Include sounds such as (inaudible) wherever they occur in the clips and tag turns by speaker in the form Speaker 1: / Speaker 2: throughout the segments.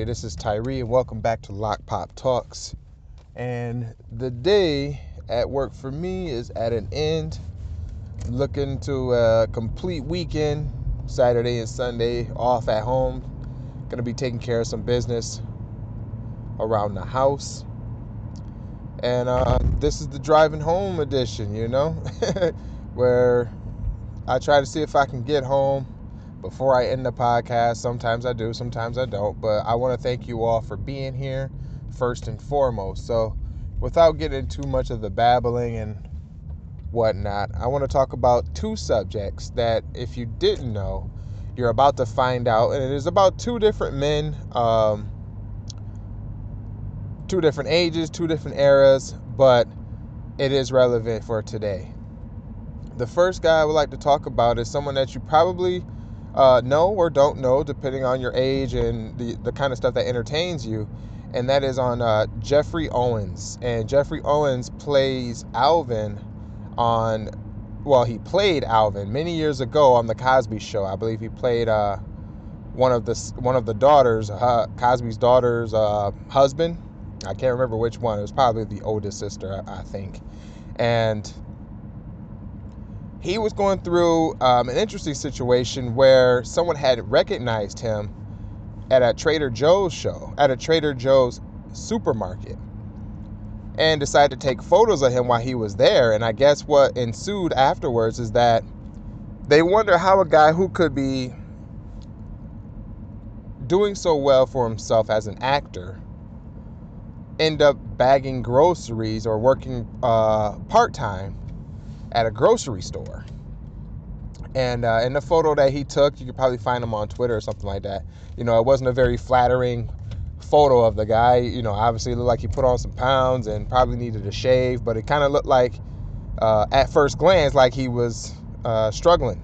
Speaker 1: everybody? This is Tyree, and welcome back to Lock Pop Talks. And the day at work for me is at an end. Looking to a complete weekend, Saturday and Sunday off at home. Gonna be taking care of some business around the house. And uh, this is the driving home edition, you know, (laughs) where I try to see if I can get home before I end the podcast. Sometimes I do, sometimes I don't. But I want to thank you all for being here, first and foremost. So, without getting too much of the babbling and whatnot, I want to talk about two subjects that, if you didn't know, you're about to find out. And it is about two different men, um, two different ages, two different eras, but it is relevant for today. The first guy I would like to talk about is someone that you probably uh, know or don't know, depending on your age and the, the kind of stuff that entertains you. And that is on uh, Geoffrey Owens. And Geoffrey Owens plays Alvin on, well, he played Alvin many years ago on the Cosby Show. I believe he played uh, one of the one of the daughters, uh, Cosby's daughter's uh, husband. I can't remember which one. It was probably the oldest sister, I think. And he was going through um, an interesting situation where someone had recognized him at a Trader Joe's show, at a Trader Joe's supermarket, and decided to take photos of him while he was there. And I guess what ensued afterwards is that they wonder how a guy who could be doing so well for himself as an actor end up bagging groceries or working uh, part time at a grocery store. And uh, in the photo that he took, you could probably find him on Twitter or something like that. You know, it wasn't a very flattering photo of the guy. You know, obviously it looked like he put on some pounds and probably needed a shave, but it kind of looked like, uh, at first glance, like he was uh, struggling,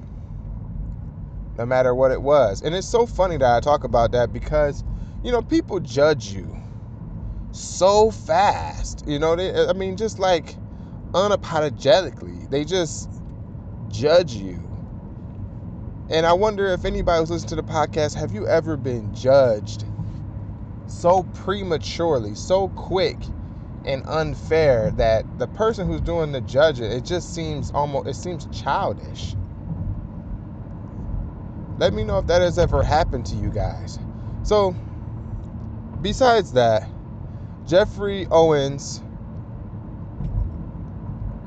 Speaker 1: no matter what it was. And it's so funny that I talk about that because, you know, people judge you so fast. You know, they, I mean, just like unapologetically. They just judge you. And I wonder if anybody who's listening to the podcast, have you ever been judged so prematurely, so quick and unfair that the person who's doing the judging, it just seems almost it seems childish. Let me know if that has ever happened to you guys. So, besides that, Geoffrey Owens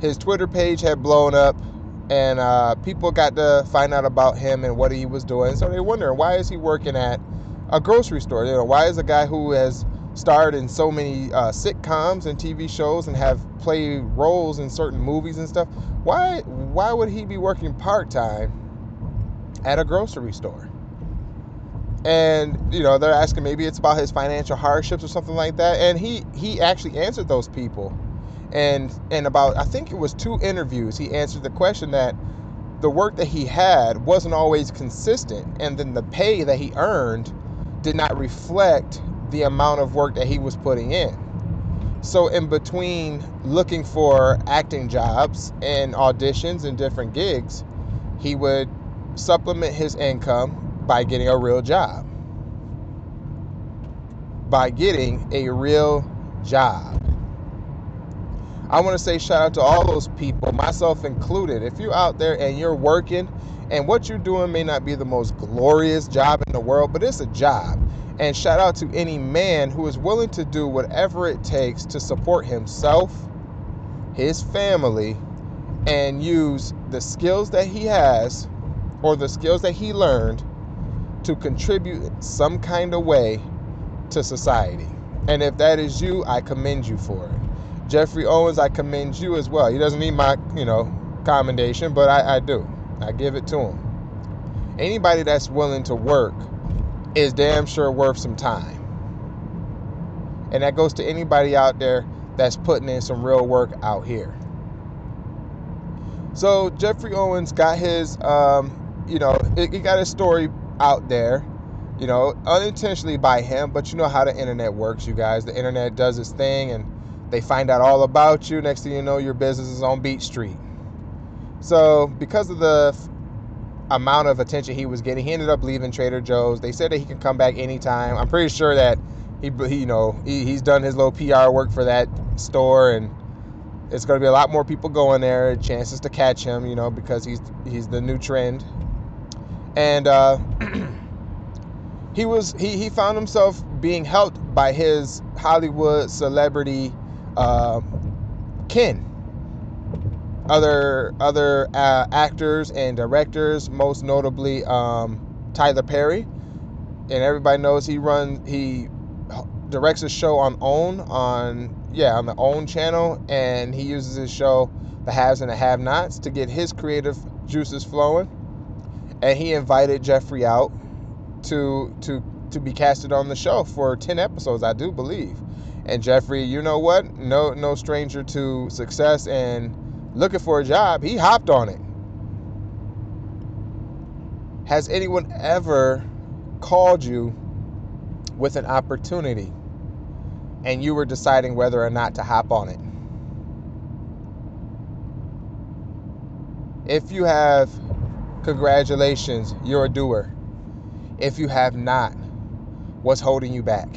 Speaker 1: his Twitter page had blown up, and uh, people got to find out about him and what he was doing. So they wonder why is he working at a grocery store? You know, why is a guy who has starred in so many uh, sitcoms and TV shows and have played roles in certain movies and stuff? Why why would he be working part time at a grocery store? And you know they're asking maybe it's about his financial hardships or something like that. And he he actually answered those people and and about I think it was two interviews he answered the question that the work that he had wasn't always consistent and then the pay that he earned did not reflect the amount of work that he was putting in. So in between looking for acting jobs and auditions and different gigs, he would supplement his income by getting a real job. By getting a real job. I want to say shout out to all those people, myself included. If you're out there and you're working and what you're doing may not be the most glorious job in the world, but it's a job. And shout out to any man who is willing to do whatever it takes to support himself, his family, and use the skills that he has or the skills that he learned to contribute some kind of way to society. And if that is you, I commend you for it. Geoffrey Owens, I commend you as well. He doesn't need my, you know, commendation, but I, I do. I give it to him. Anybody that's willing to work is damn sure worth some time. And that goes to anybody out there that's putting in some real work out here. So Geoffrey Owens got his, um, you know, he got his story out there, you know, unintentionally by him, but you know how the internet works, you guys. The internet does its thing and they find out all about you. Next thing you know, your business is on Beach Street. So, because of the amount of attention he was getting. He ended up leaving Trader Joe's. They said that he can come back anytime. I'm pretty sure that he, he you know, he, he's done his little PR work for that store, and it's going to be a lot more people going there. Chances to catch him, you know, because he's he's the new trend. And uh, (clears throat) he was he he found himself being helped by his Hollywood celebrity uh, kin other other uh, actors and directors, most notably um, Tyler Perry, and everybody knows he runs he directs a show on OWN on yeah on the OWN channel, and he uses his show The Haves and the Have Nots to get his creative juices flowing, and he invited Geoffrey out to to to be casted on the show for 10 episodes I do believe and Geoffrey you know what no no stranger to success and looking for a job, he hopped on it. Has anyone ever called you with an opportunity and you were deciding whether or not to hop on it? If you have, congratulations, you're a doer. If you have not, what's holding you back?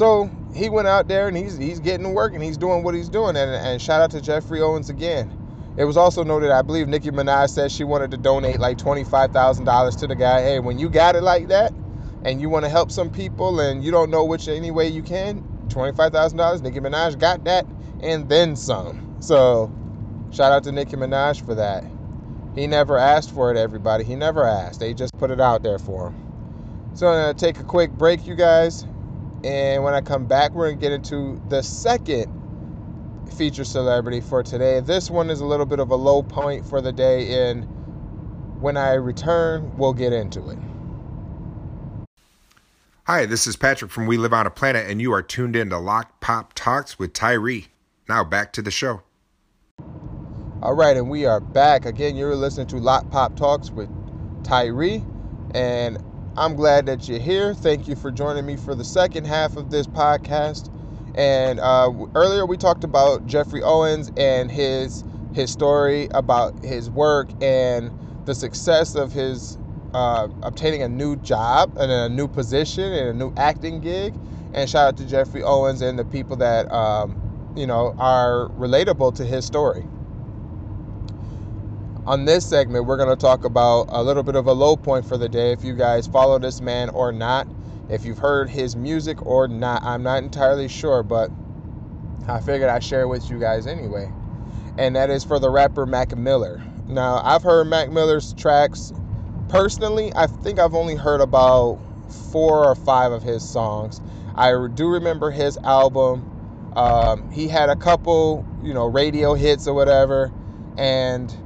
Speaker 1: So he went out there and he's he's getting to work and he's doing what he's doing. And, and shout out to Geoffrey Owens again. It was also noted, I believe Nicki Minaj said she wanted to donate like $25,000 to the guy. Hey, when you got it like that and you want to help some people and you don't know which any way you can, $25,000, Nicki Minaj got that and then some. So shout out to Nicki Minaj for that. He never asked for it, everybody. He never asked. They just put it out there for him. So I'm going to take a quick break, you guys. And when I come back, we're going to get into the second feature celebrity for today. This one is a little bit of a low point for the day, and when I return, we'll get into it.
Speaker 2: Hi, this is Patrick from We Live on a Planet, and you are tuned in to Lock Pop Talks with Tyree. Now back to the show.
Speaker 1: All right, and we are back. Again, you're listening to Lock Pop Talks with Tyree, and I'm glad that you're here. Thank you for joining me for the second half of this podcast. And uh, earlier we talked about Geoffrey Owens and his his story about his work and the success of his uh, obtaining a new job and a new position and a new acting gig. And shout out to Geoffrey Owens and the people that um, you know are relatable to his story. On this segment, we're going to talk about a little bit of a low point for the day. If you guys follow this man or not, if you've heard his music or not, I'm not entirely sure, but I figured I'd share it with you guys anyway. And that is for the rapper Mac Miller. Now, I've heard Mac Miller's tracks personally. I think I've only heard about four or five of his songs. I do remember his album. Um, he had a couple, you know, radio hits or whatever, and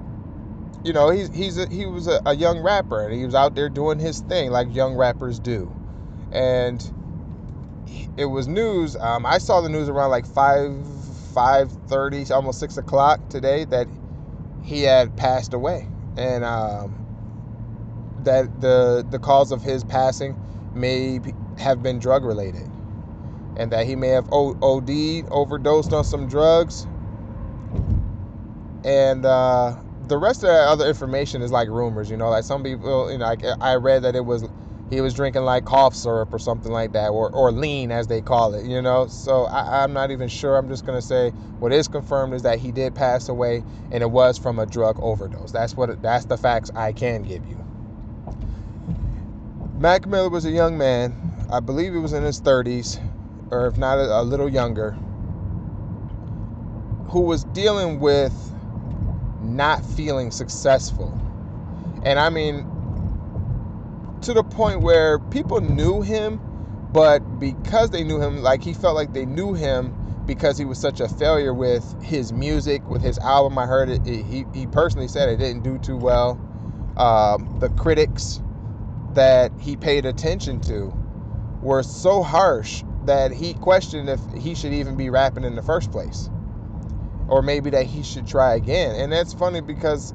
Speaker 1: you know, he's he's a, he was a, a, young rapper and he was out there doing his thing like young rappers do, and it was news. Um, I saw the news around like five five thirty, almost six o'clock today that he had passed away, and um, that the the cause of his passing may have been drug related, and that he may have OD'd, overdosed on some drugs, and. Uh, the rest of the other information is like rumors, you know. Like some people, you know, like I read that it was he was drinking like cough syrup or something like that, or or lean as they call it, you know. So I, I'm not even sure. I'm just gonna say what is confirmed is that he did pass away, and it was from a drug overdose. That's what that's the facts I can give you. Mac Miller was a young man. I believe he was in his 30s, or if not a, a little younger, who was dealing with not feeling successful. And I mean, to the point where people knew him, but because they knew him, like he felt like they knew him because he was such a failure with his music, with his album. I heard it, it he, he personally said it didn't do too well. Um, the critics that he paid attention to were so harsh that he questioned if he should even be rapping in the first place or maybe that he should try again. And that's funny because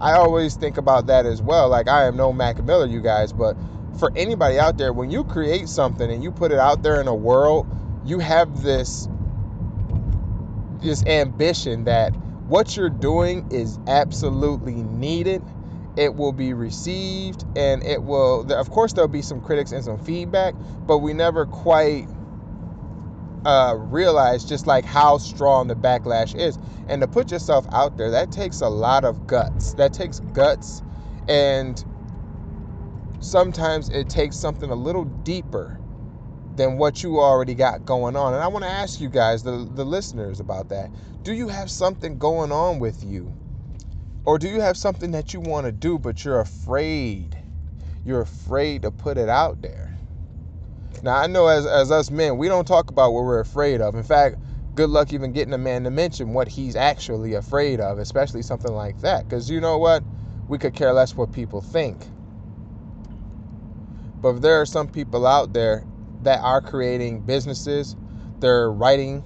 Speaker 1: I always think about that as well. Like I am no Mac Miller, you guys, but for anybody out there, when you create something and you put it out there in a world, you have this this ambition that what you're doing is absolutely needed. It will be received, and it will. Of course, there'll be some critics and some feedback, but we never quite uh, realize just like how strong the backlash is. And to put yourself out there, that takes a lot of guts. That takes guts, and sometimes it takes something a little deeper than what you already got going on. And I want to ask you guys, the, the listeners, about that. Do you have something going on with you? Or do you have something that you want to do, but you're afraid? You're afraid to put it out there. Now, I know as, as us men, we don't talk about what we're afraid of. In fact, good luck even getting a man to mention what he's actually afraid of, especially something like that. Because you know what? We could care less what people think. But there are some people out there that are creating businesses, they're writing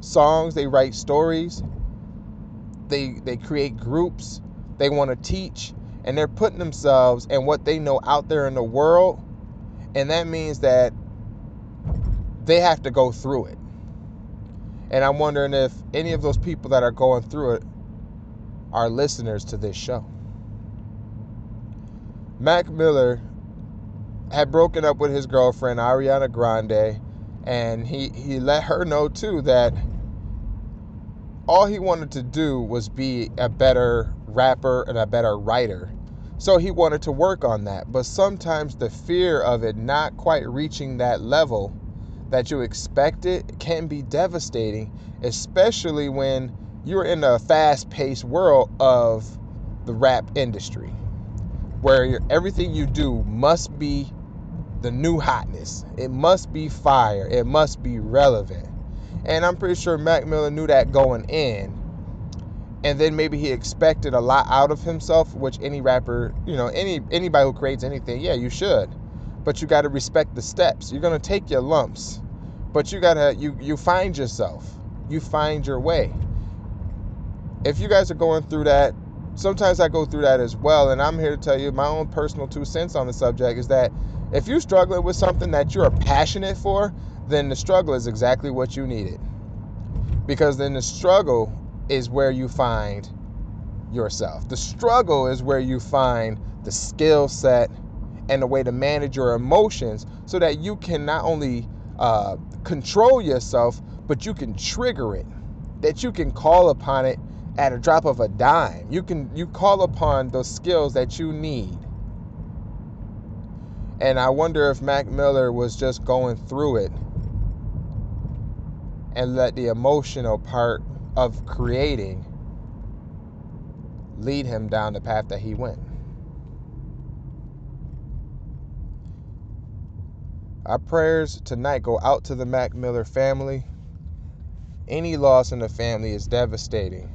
Speaker 1: songs, they write stories, they they create groups, they want to teach, and they're putting themselves and what they know out there in the world, and that means that they have to go through it. And I'm wondering if any of those people that are going through it are listeners to this show. Mac Miller had broken up with his girlfriend Ariana Grande, and he he let her know too that all he wanted to do was be a better rapper and a better writer. So he wanted to work on that. But sometimes the fear of it not quite reaching that level that you expect it can be devastating, especially when you're in a fast paced world of the rap industry where everything you do must be the new hotness. It must be fire. It must be relevant. And I'm pretty sure Mac Miller knew that going in. And then maybe he expected a lot out of himself, which any rapper, you know, any anybody who creates anything, yeah, you should. But you got to respect the steps. You're going to take your lumps. But you got to you you find yourself. You find your way. If you guys are going through that, sometimes I go through that as well, and I'm here to tell you my own personal two cents on the subject is that if you're struggling with something that you're passionate for, then the struggle is exactly what you needed. Because then the struggle is where you find yourself. The struggle is where you find the skill set and the way to manage your emotions so that you can not only uh, control yourself, but you can trigger it, that you can call upon it at a drop of a dime. You can you call upon those skills that you need and I wonder if Mac Miller was just going through it and let the emotional part of creating lead him down the path that he went. Our prayers tonight go out to the Mac Miller family. Any loss in the family is devastating.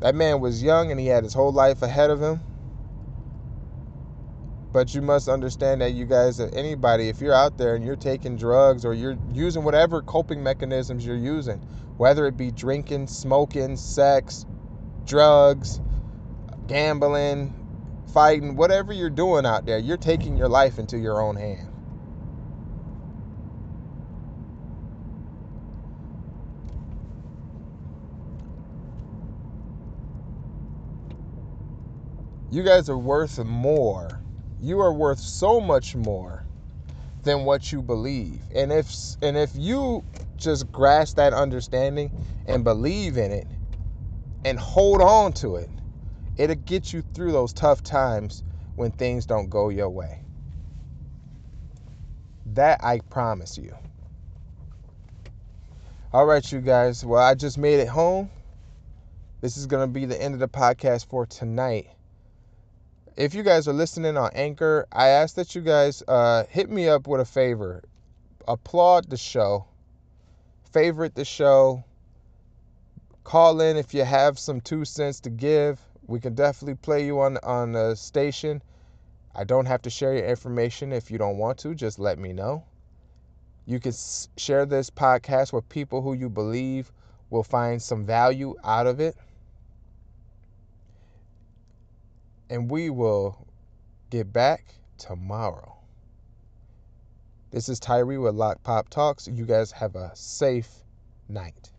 Speaker 1: That man was young and he had his whole life ahead of him. But you must understand that you guys, anybody, if you're out there and you're taking drugs or you're using whatever coping mechanisms you're using, whether it be drinking, smoking, sex, drugs, gambling, fighting, whatever you're doing out there, you're taking your life into your own hand. You guys are worth more you are worth so much more than what you believe. And if and if you just grasp that understanding and believe in it and hold on to it, it'll get you through those tough times when things don't go your way. That I promise you. All right, you guys. Well, I just made it home. This is going to be the end of the podcast for tonight if you guys are listening on Anchor, I ask that you guys uh, hit me up with a favor. Applaud the show, favorite the show, call in if you have some two cents to give. We can definitely play you on on the station. I don't have to share your information if you don't want to. Just let me know. You can share this podcast with people who you believe will find some value out of it. and we will get back tomorrow. This is Tyree with Lock Pop Talks. You guys have a safe night.